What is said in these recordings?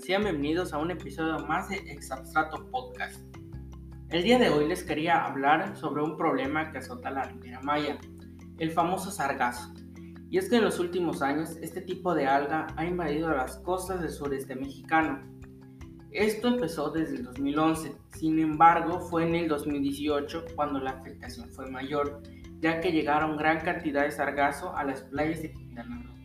sean bienvenidos a un episodio más de Exabstrato Podcast. El día de hoy les quería hablar sobre un problema que azota la Riviera Maya, el famoso sargazo. Y es que en los últimos años este tipo de alga ha invadido las costas del sureste mexicano. Esto empezó desde el 2011, sin embargo fue en el 2018 cuando la afectación fue mayor, ya que llegaron gran cantidad de sargazo a las playas de Quintana Roo.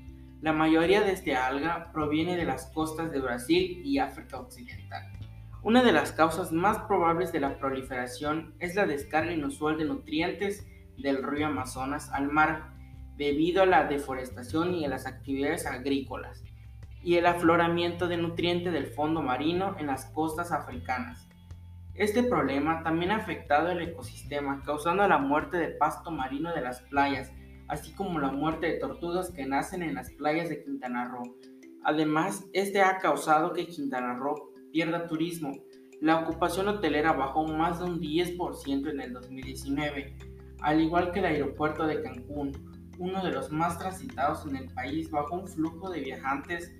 La mayoría de este alga proviene de las costas de Brasil y África Occidental. Una de las causas más probables de la proliferación es la descarga inusual de nutrientes del río Amazonas al mar debido a la deforestación y a las actividades agrícolas y el afloramiento de nutrientes del fondo marino en las costas africanas. Este problema también ha afectado el ecosistema, causando la muerte del pasto marino de las playas, así como la muerte de tortugas que nacen en las playas de Quintana Roo. Además, este ha causado que Quintana Roo pierda turismo. La ocupación hotelera bajó más de un 10% en el 2019, al igual que el aeropuerto de Cancún, uno de los más transitados en el país, bajo un flujo de viajantes,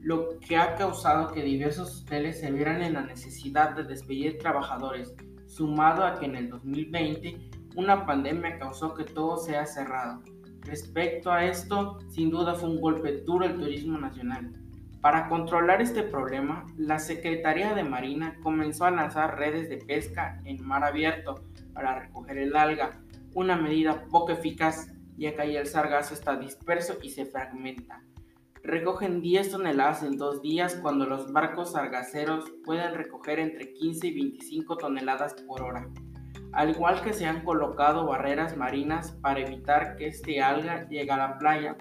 lo que ha causado que diversos hoteles se vieran en la necesidad de despedir trabajadores, sumado a que en el 2020 una pandemia causó que todo sea cerrado. Respecto a esto, sin duda fue un golpe duro al turismo nacional. Para controlar este problema, la Secretaría de Marina comenzó a lanzar redes de pesca en mar abierto para recoger el alga, una medida poco eficaz ya que el sargazo está disperso y se fragmenta. Recogen 10 toneladas en dos días cuando los barcos sargaceros pueden recoger entre 15 y 25 toneladas por hora al igual que se han colocado barreras marinas para evitar que este alga llegue a la playa,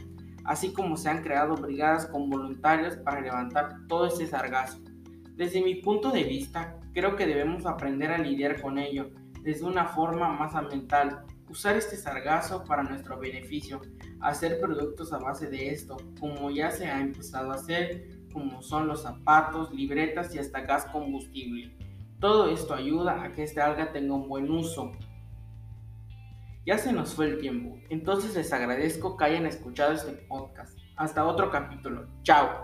así como se han creado brigadas con voluntarios para levantar todo ese sargazo. Desde mi punto de vista, creo que debemos aprender a lidiar con ello desde una forma más ambiental, usar este sargazo para nuestro beneficio, hacer productos a base de esto, como ya se ha empezado a hacer, como son los zapatos, libretas y hasta gas combustible. Todo esto ayuda a que esta alga tenga un buen uso. Ya se nos fue el tiempo, entonces les agradezco que hayan escuchado este podcast. Hasta otro capítulo. Chao.